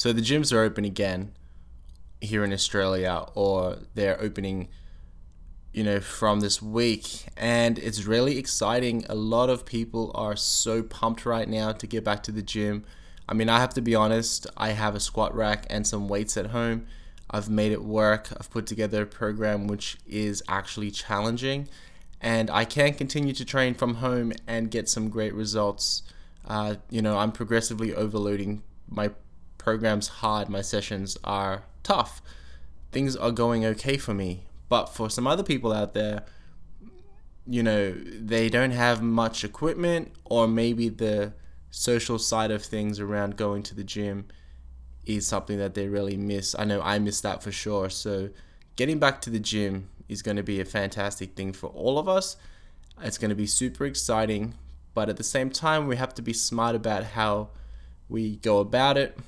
So the gyms are open again here in Australia, or they're opening, you know, from this week, and it's really exciting. A lot of people are so pumped right now to get back to the gym. I mean, I have to be honest, I have a squat rack and some weights at home. I've made it work. I've put together a program which is actually challenging, and I can continue to train from home and get some great results. Uh, you know, I'm progressively overloading my programs hard, my sessions are tough. Things are going okay for me. But for some other people out there, you know, they don't have much equipment, or maybe the social side of things around going to the gym is something that they really miss. I know I miss that for sure. So, getting back to the gym is going to be a fantastic thing for all of us. It's going to be super exciting, but at the same time, we have to be smart about how we go about it.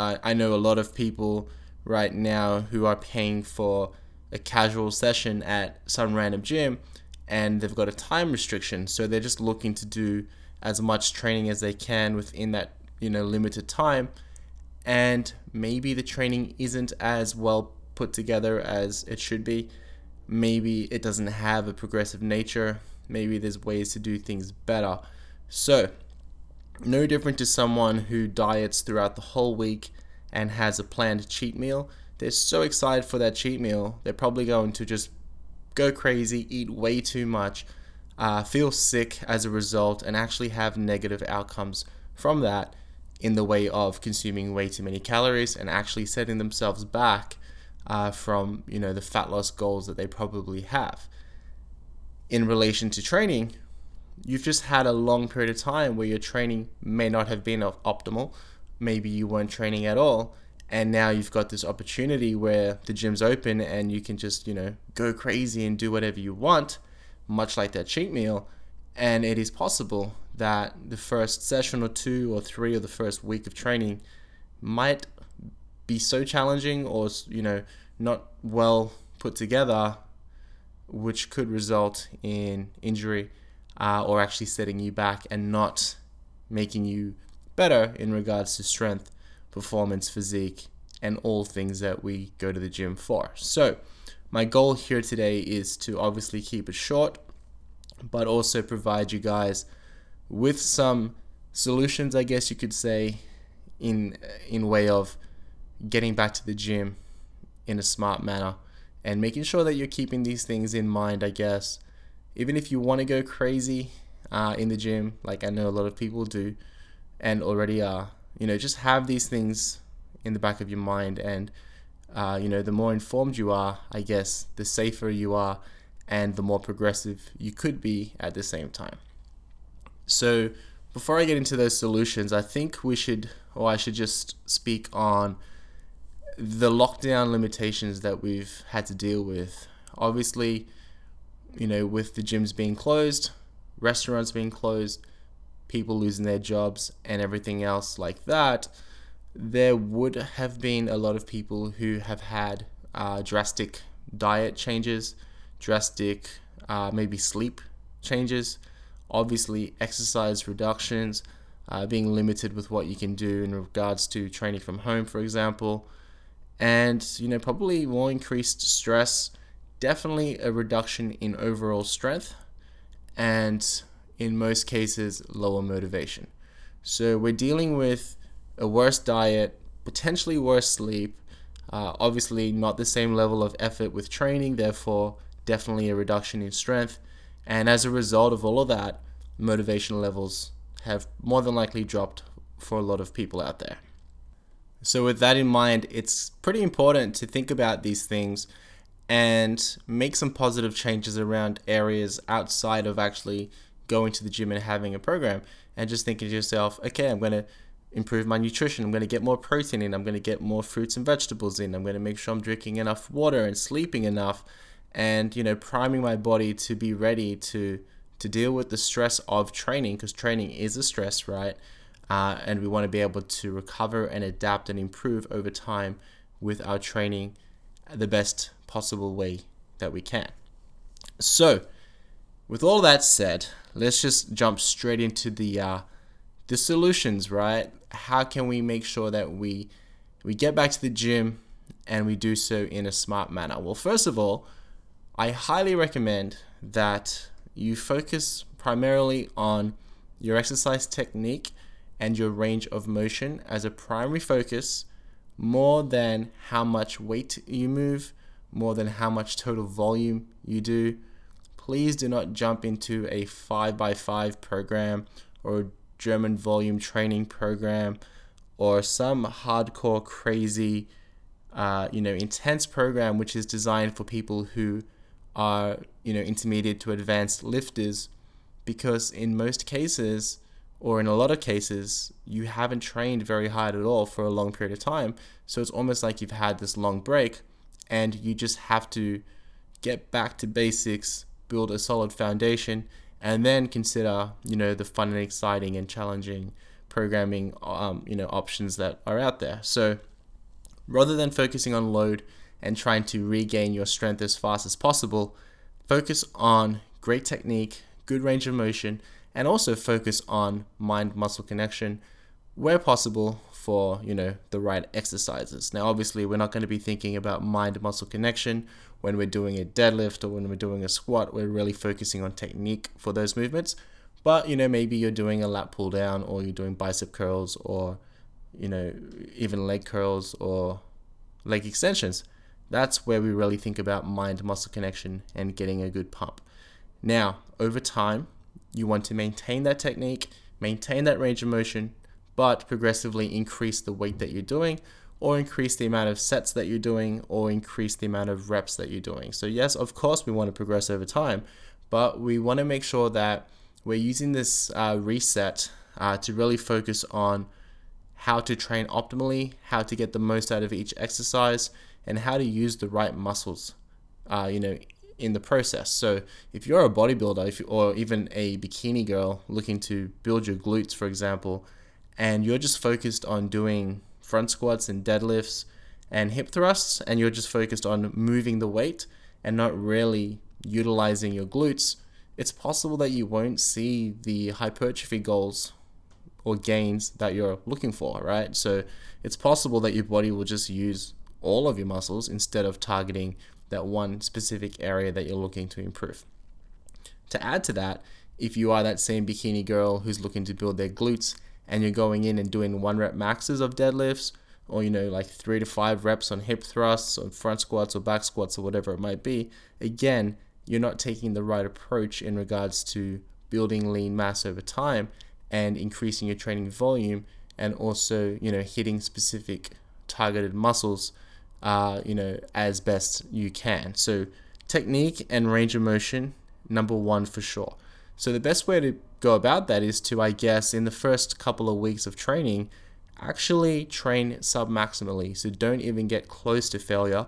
Uh, I know a lot of people right now who are paying for a casual session at some random gym and they've got a time restriction. So they're just looking to do as much training as they can within that you know limited time. And maybe the training isn't as well put together as it should be. Maybe it doesn't have a progressive nature. Maybe there's ways to do things better. So no different to someone who diets throughout the whole week and has a planned cheat meal, they're so excited for that cheat meal, they're probably going to just go crazy, eat way too much, uh, feel sick as a result, and actually have negative outcomes from that in the way of consuming way too many calories and actually setting themselves back uh, from you know the fat loss goals that they probably have. In relation to training, you've just had a long period of time where your training may not have been optimal. Maybe you weren't training at all and now you've got this opportunity where the gym's open and you can just you know go crazy and do whatever you want much like that cheat meal. And it is possible that the first session or two or three or the first week of training might be so challenging or you know not well put together which could result in injury uh, or actually setting you back and not making you better in regards to strength, performance, physique, and all things that we go to the gym for. So, my goal here today is to obviously keep it short, but also provide you guys with some solutions, I guess you could say, in in way of getting back to the gym in a smart manner and making sure that you're keeping these things in mind, I guess. Even if you want to go crazy uh, in the gym, like I know a lot of people do, and already are. You know, just have these things in the back of your mind, and uh, you know, the more informed you are, I guess, the safer you are, and the more progressive you could be at the same time. So, before I get into those solutions, I think we should, or I should just speak on the lockdown limitations that we've had to deal with. Obviously, you know, with the gyms being closed, restaurants being closed, people losing their jobs and everything else like that, there would have been a lot of people who have had uh, drastic diet changes, drastic uh, maybe sleep changes, obviously exercise reductions, uh, being limited with what you can do in regards to training from home, for example, and you know probably more increased stress, definitely a reduction in overall strength, and in most cases, lower motivation. So we're dealing with a worse diet, potentially worse sleep, uh, obviously not the same level of effort with training, therefore, definitely a reduction in strength. And as a result of all of that, motivation levels have more than likely dropped for a lot of people out there. So, with that in mind, it's pretty important to think about these things and make some positive changes around areas outside of actually going to the gym and having a program and just thinking to yourself, okay, I'm going to improve my nutrition. I'm going to get more protein in. I'm going to get more fruits and vegetables in. I'm going to make sure I'm drinking enough water and sleeping enough and, you know, priming my body to be ready to to deal with the stress of training because training is a stress, right? Uh, and we want to be able to recover and adapt and improve over time with our training the best possible way that we can. So, with all that said, let's just jump straight into the uh, the solutions, right? How can we make sure that we we get back to the gym and we do so in a smart manner? Well, first of all, I highly recommend that you focus primarily on your exercise technique and your range of motion as a primary focus more than how much weight you move, more than how much total volume you do. Please do not jump into a 5x5 program or a German volume training program or some hardcore, crazy, uh, you know, intense program which is designed for people who are, you know, intermediate to advanced lifters because in most cases, or in a lot of cases, you haven't trained very hard at all for a long period of time. So it's almost like you've had this long break and you just have to get back to basics, build a solid foundation, and then consider, you know, the fun and exciting and challenging programming, um, you know, options that are out there. So rather than focusing on load and trying to regain your strength as fast as possible, focus on great technique, good range of motion, and also focus on mind muscle connection where possible for you know the right exercises. Now obviously we're not going to be thinking about mind muscle connection when we're doing a deadlift or when we're doing a squat. We're really focusing on technique for those movements. But you know maybe you're doing a lat pull down or you're doing bicep curls or you know even leg curls or leg extensions. That's where we really think about mind muscle connection and getting a good pump. Now over time you want to maintain that technique, maintain that range of motion, but progressively increase the weight that you're doing or increase the amount of sets that you're doing or increase the amount of reps that you're doing. So, yes, of course, we want to progress over time, but we want to make sure that we're using this uh, reset uh, to really focus on how to train optimally, how to get the most out of each exercise, and how to use the right muscles, uh, you know, in the process. So if you're a bodybuilder if, or even a bikini girl looking to build your glutes, for example, and you're just focused on doing front squats and deadlifts and hip thrusts, and you're just focused on moving the weight and not really utilizing your glutes, it's possible that you won't see the hypertrophy goals or gains that you're looking for, right? So it's possible that your body will just use all of your muscles instead of targeting that one specific area that you're looking to improve. To add to that, if you are that same bikini girl who's looking to build their glutes and you're going in and doing one rep maxes of deadlifts, or you know, like three to five reps on hip thrusts, or front squats, or back squats, or whatever it might be, again, you're not taking the right approach in regards to building lean mass over time and increasing your training volume and also, you know, hitting specific targeted muscles uh, you know, as best you can. So technique and range of motion, number one for sure. So the best way to go about that is to, I guess, in the first couple of weeks of training, actually train submaximally. So don't even get close to failure.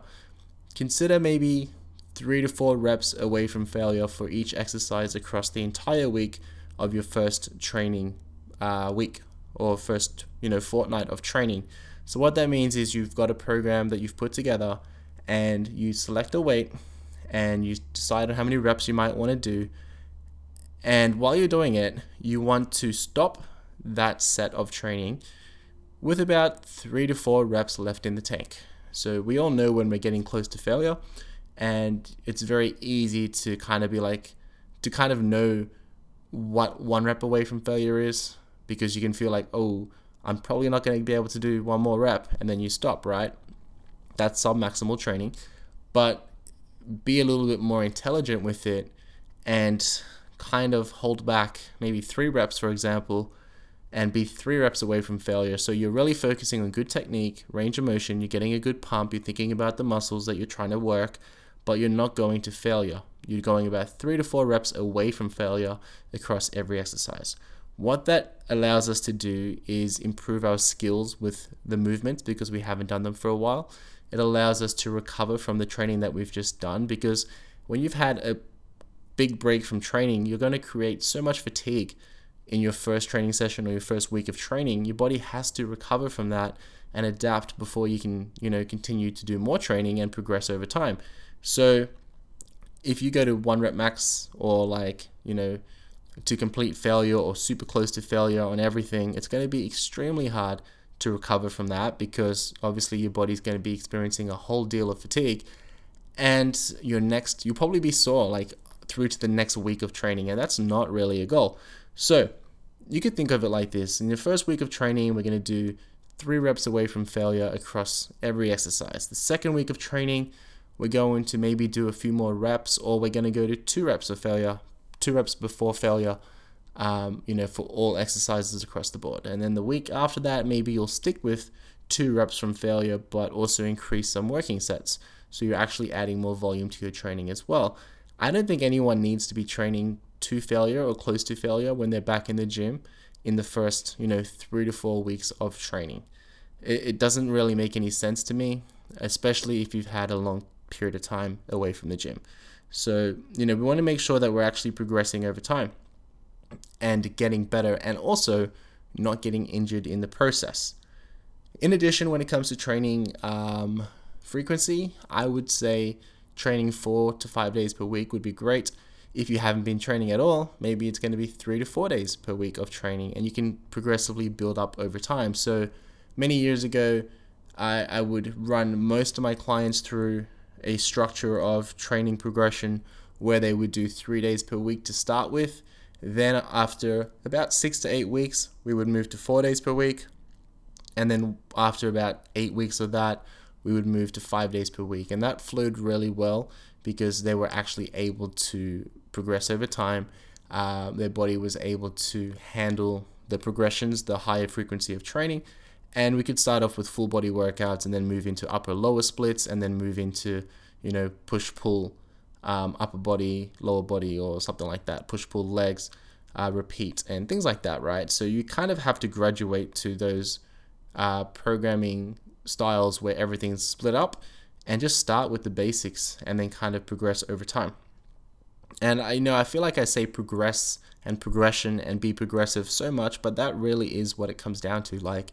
Consider maybe three to four reps away from failure for each exercise across the entire week of your first training uh, week or first you know fortnight of training. So what that means is you've got a program that you've put together and you select a weight and you decide on how many reps you might want to do. And while you're doing it, you want to stop that set of training with about three to four reps left in the tank. So we all know when we're getting close to failure, and it's very easy to kind of be like, to kind of know what one rep away from failure is because you can feel like, oh, I'm probably not going to be able to do one more rep, and then you stop, right? That's sub-maximal training, but be a little bit more intelligent with it and kind of hold back maybe three reps, for example, and be three reps away from failure. So you're really focusing on good technique, range of motion, you're getting a good pump, you're thinking about the muscles that you're trying to work, but you're not going to failure. You're going about three to four reps away from failure across every exercise. What that allows us to do is improve our skills with the movements because we haven't done them for a while. It allows us to recover from the training that we've just done because when you've had a big break from training, you're going to create so much fatigue in your first training session or your first week of training. Your body has to recover from that and adapt before you can, you know, continue to do more training and progress over time. So if you go to one rep max or like, you know, to complete failure or super close to failure on everything, it's going to be extremely hard to recover from that because obviously your body's going to be experiencing a whole deal of fatigue and your next you'll probably be sore like through to the next week of training and that's not really a goal so you could think of it like this in the first week of training we're going to do three reps away from failure across every exercise the second week of training we're going to maybe do a few more reps or we're going to go to two reps of failure two reps before failure um, you know, for all exercises across the board. And then the week after that, maybe you'll stick with two reps from failure, but also increase some working sets. So you're actually adding more volume to your training as well. I don't think anyone needs to be training to failure or close to failure when they're back in the gym in the first, you know, three to four weeks of training. It, it doesn't really make any sense to me, especially if you've had a long period of time away from the gym. So, you know, we want to make sure that we're actually progressing over time and getting better and also not getting injured in the process. In addition, when it comes to training um, frequency, I would say training four to five days per week would be great. If you haven't been training at all, maybe it's going to be three to four days per week of training, and you can progressively build up over time. So, many years ago, I, I would run most of my clients through a structure of training progression where they would do three days per week to start with then, after about six to eight weeks, we would move to four days per week. And then, after about eight weeks of that, we would move to five days per week. And that flowed really well because they were actually able to progress over time. Uh, their body was able to handle the progressions, the higher frequency of training. And we could start off with full body workouts and then move into upper lower splits and then move into, you know, push pull um, upper body, lower body, or something like that, push pull legs, uh, repeat, and things like that, right? So you kind of have to graduate to those uh, programming styles where everything's split up and just start with the basics and then kind of progress over time. And I you know I feel like I say progress and progression and be progressive so much, but that really is what it comes down to. Like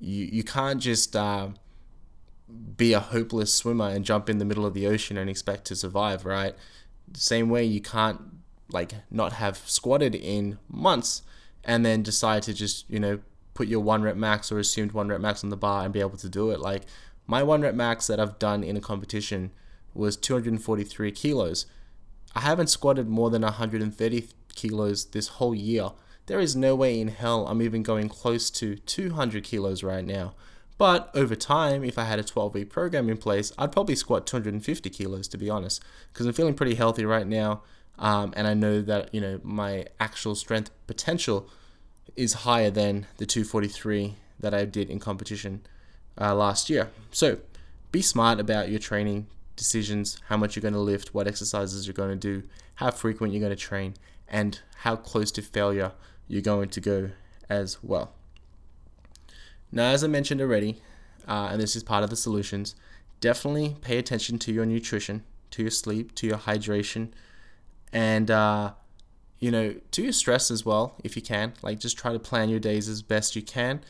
you you can't just uh, be a hopeless swimmer and jump in the middle of the ocean and expect to survive, right? Same way you can't like not have squatted in months and then decide to just, you know, put your one rep max or assumed one rep max on the bar and be able to do it. Like my one rep max that I've done in a competition was 243 kilos. I haven't squatted more than 130 kilos this whole year. There is no way in hell I'm even going close to 200 kilos right now. But over time, if I had a 12 week program in place, I'd probably squat 250 kilos to be honest, because I'm feeling pretty healthy right now. Um, and I know that you know my actual strength potential is higher than the 243 that I did in competition uh, last year. So be smart about your training decisions, how much you're going to lift, what exercises you're going to do, how frequent you're going to train, and how close to failure you're going to go as well. Now, as I mentioned already, uh, and this is part of the solutions, definitely pay attention to your nutrition, to your sleep, to your hydration, and uh, you know, to your stress as well, if you can. Like, just try to plan your days as best you can.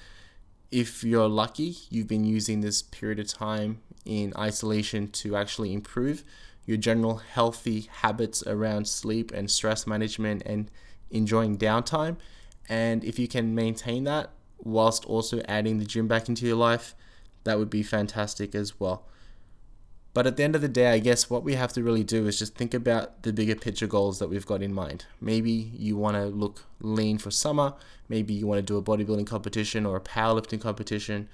If you're lucky, you've been using this period of time in isolation to actually improve your general healthy habits around sleep and stress management and enjoying downtime. And if you can maintain that, whilst also adding the gym back into your life, that would be fantastic as well. But at the end of the day, I guess what we have to really do is just think about the bigger picture goals that we've got in mind. Maybe you want to look lean for summer. Maybe you want to do a bodybuilding competition or a powerlifting competition.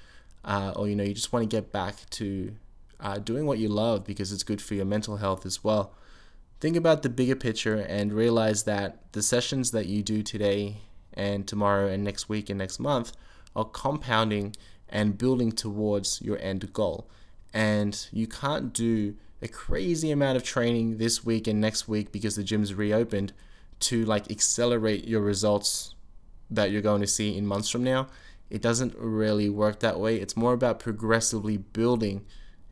Uh, or, you know, you just want to get back to uh, doing what you love because it's good for your mental health as well. Think about the bigger picture and realize that the sessions that you do today and tomorrow and next week and next month are compounding and building towards your end goal. And you can't do a crazy amount of training this week and next week because the gym's reopened to like accelerate your results that you're going to see in months from now. It doesn't really work that way. It's more about progressively building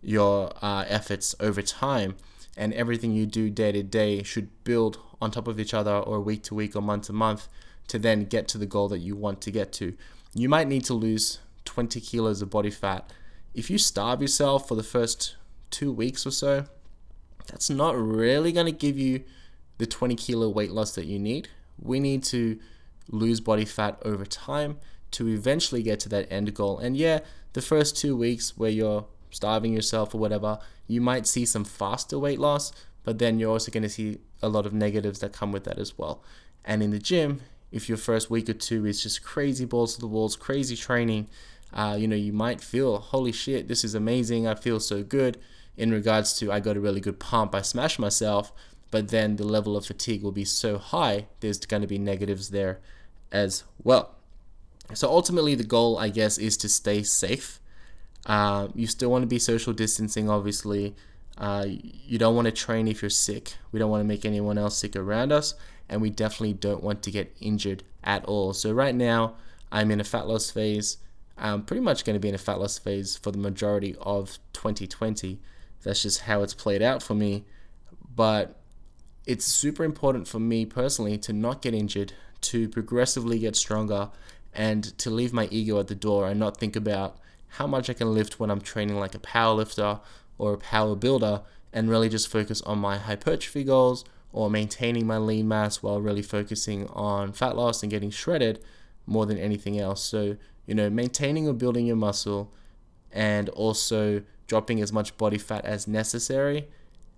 your uh, efforts over time, and everything you do day to day should build on top of each other, or week to week, or month to month, to then get to the goal that you want to get to. You might need to lose 20 kilos of body fat. If you starve yourself for the first two weeks or so, that's not really going to give you the 20 kilo weight loss that you need. We need to lose body fat over time to eventually get to that end goal. And yeah, the first two weeks where you're starving yourself or whatever, you might see some faster weight loss, but then you're also going to see a lot of negatives that come with that as well. And in the gym, if your first week or two is just crazy balls to the walls, crazy training, uh, you know, you might feel, holy shit, this is amazing. I feel so good in regards to I got a really good pump, I smashed myself, but then the level of fatigue will be so high, there's going to be negatives there as well. So ultimately, the goal, I guess, is to stay safe. Uh, you still want to be social distancing, obviously. Uh, you don't want to train if you're sick. We don't want to make anyone else sick around us, and we definitely don't want to get injured at all. So right now, I'm in a fat loss phase. I'm pretty much going to be in a fat loss phase for the majority of 2020. That's just how it's played out for me. But it's super important for me personally to not get injured, to progressively get stronger, and to leave my ego at the door and not think about how much I can lift when I'm training like a power lifter or a power builder and really just focus on my hypertrophy goals or maintaining my lean mass while really focusing on fat loss and getting shredded more than anything else. So, you know, maintaining or building your muscle and also dropping as much body fat as necessary,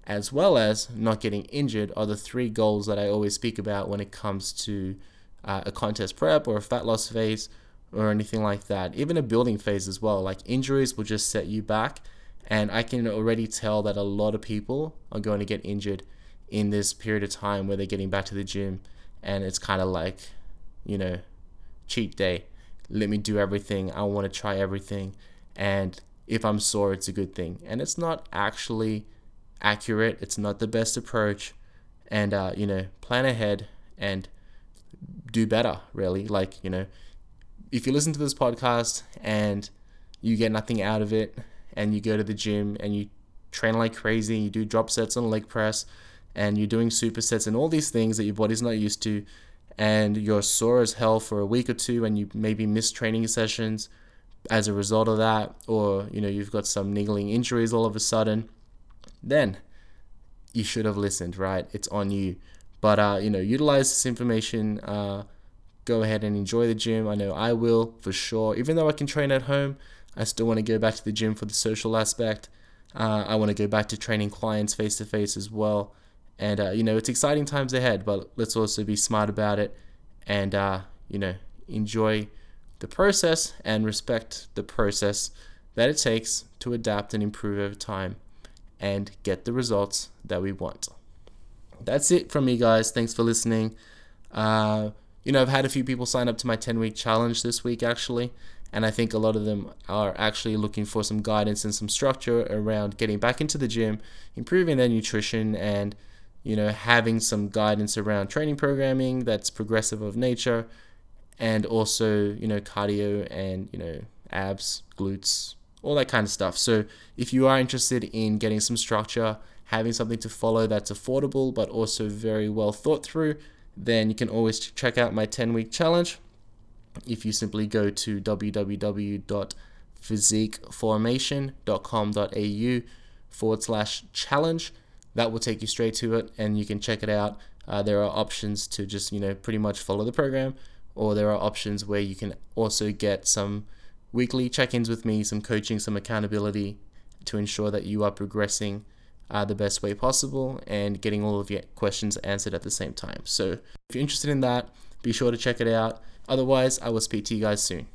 as well as not getting injured, are the three goals that I always speak about when it comes to uh, a contest prep or a fat loss phase or anything like that. Even a building phase as well. Like injuries will just set you back. And I can already tell that a lot of people are going to get injured in this period of time where they're getting back to the gym. And it's kind of like, you know, cheat day. Let me do everything. I want to try everything. And if I'm sore, it's a good thing. And it's not actually accurate, it's not the best approach. And, uh, you know, plan ahead and do better, really. Like, you know, if you listen to this podcast and you get nothing out of it and you go to the gym and you train like crazy, you do drop sets on leg press and you're doing supersets and all these things that your body's not used to and you're sore as hell for a week or two and you maybe miss training sessions as a result of that or you know you've got some niggling injuries all of a sudden then you should have listened right it's on you but uh, you know, utilize this information. Uh, go ahead and enjoy the gym. I know I will for sure. Even though I can train at home, I still want to go back to the gym for the social aspect. Uh, I want to go back to training clients face to face as well. And uh, you know, it's exciting times ahead, but let's also be smart about it, and uh, you know, enjoy the process and respect the process that it takes to adapt and improve over time, and get the results that we want that's it from me, guys. Thanks for listening. Uh, you know, I've had a few people sign up to my 10 week challenge this week, actually. And I think a lot of them are actually looking for some guidance and some structure around getting back into the gym, improving their nutrition, and, you know, having some guidance around training programming that's progressive of nature, and also, you know, cardio and, you know, abs, glutes, all that kind of stuff. So if you are interested in getting some structure, having something to follow that's affordable but also very well thought through, then you can always check out my 10 week challenge. If you simply go to www.physiqueformation.com.au forward slash challenge, that will take you straight to it and you can check it out. Uh, there are options to just, you know, pretty much follow the program, or there are options where you can also get some weekly check ins with me, some coaching, some accountability to ensure that you are progressing uh, the best way possible and getting all of your questions answered at the same time. So if you're interested in that, be sure to check it out. Otherwise, I will speak to you guys soon.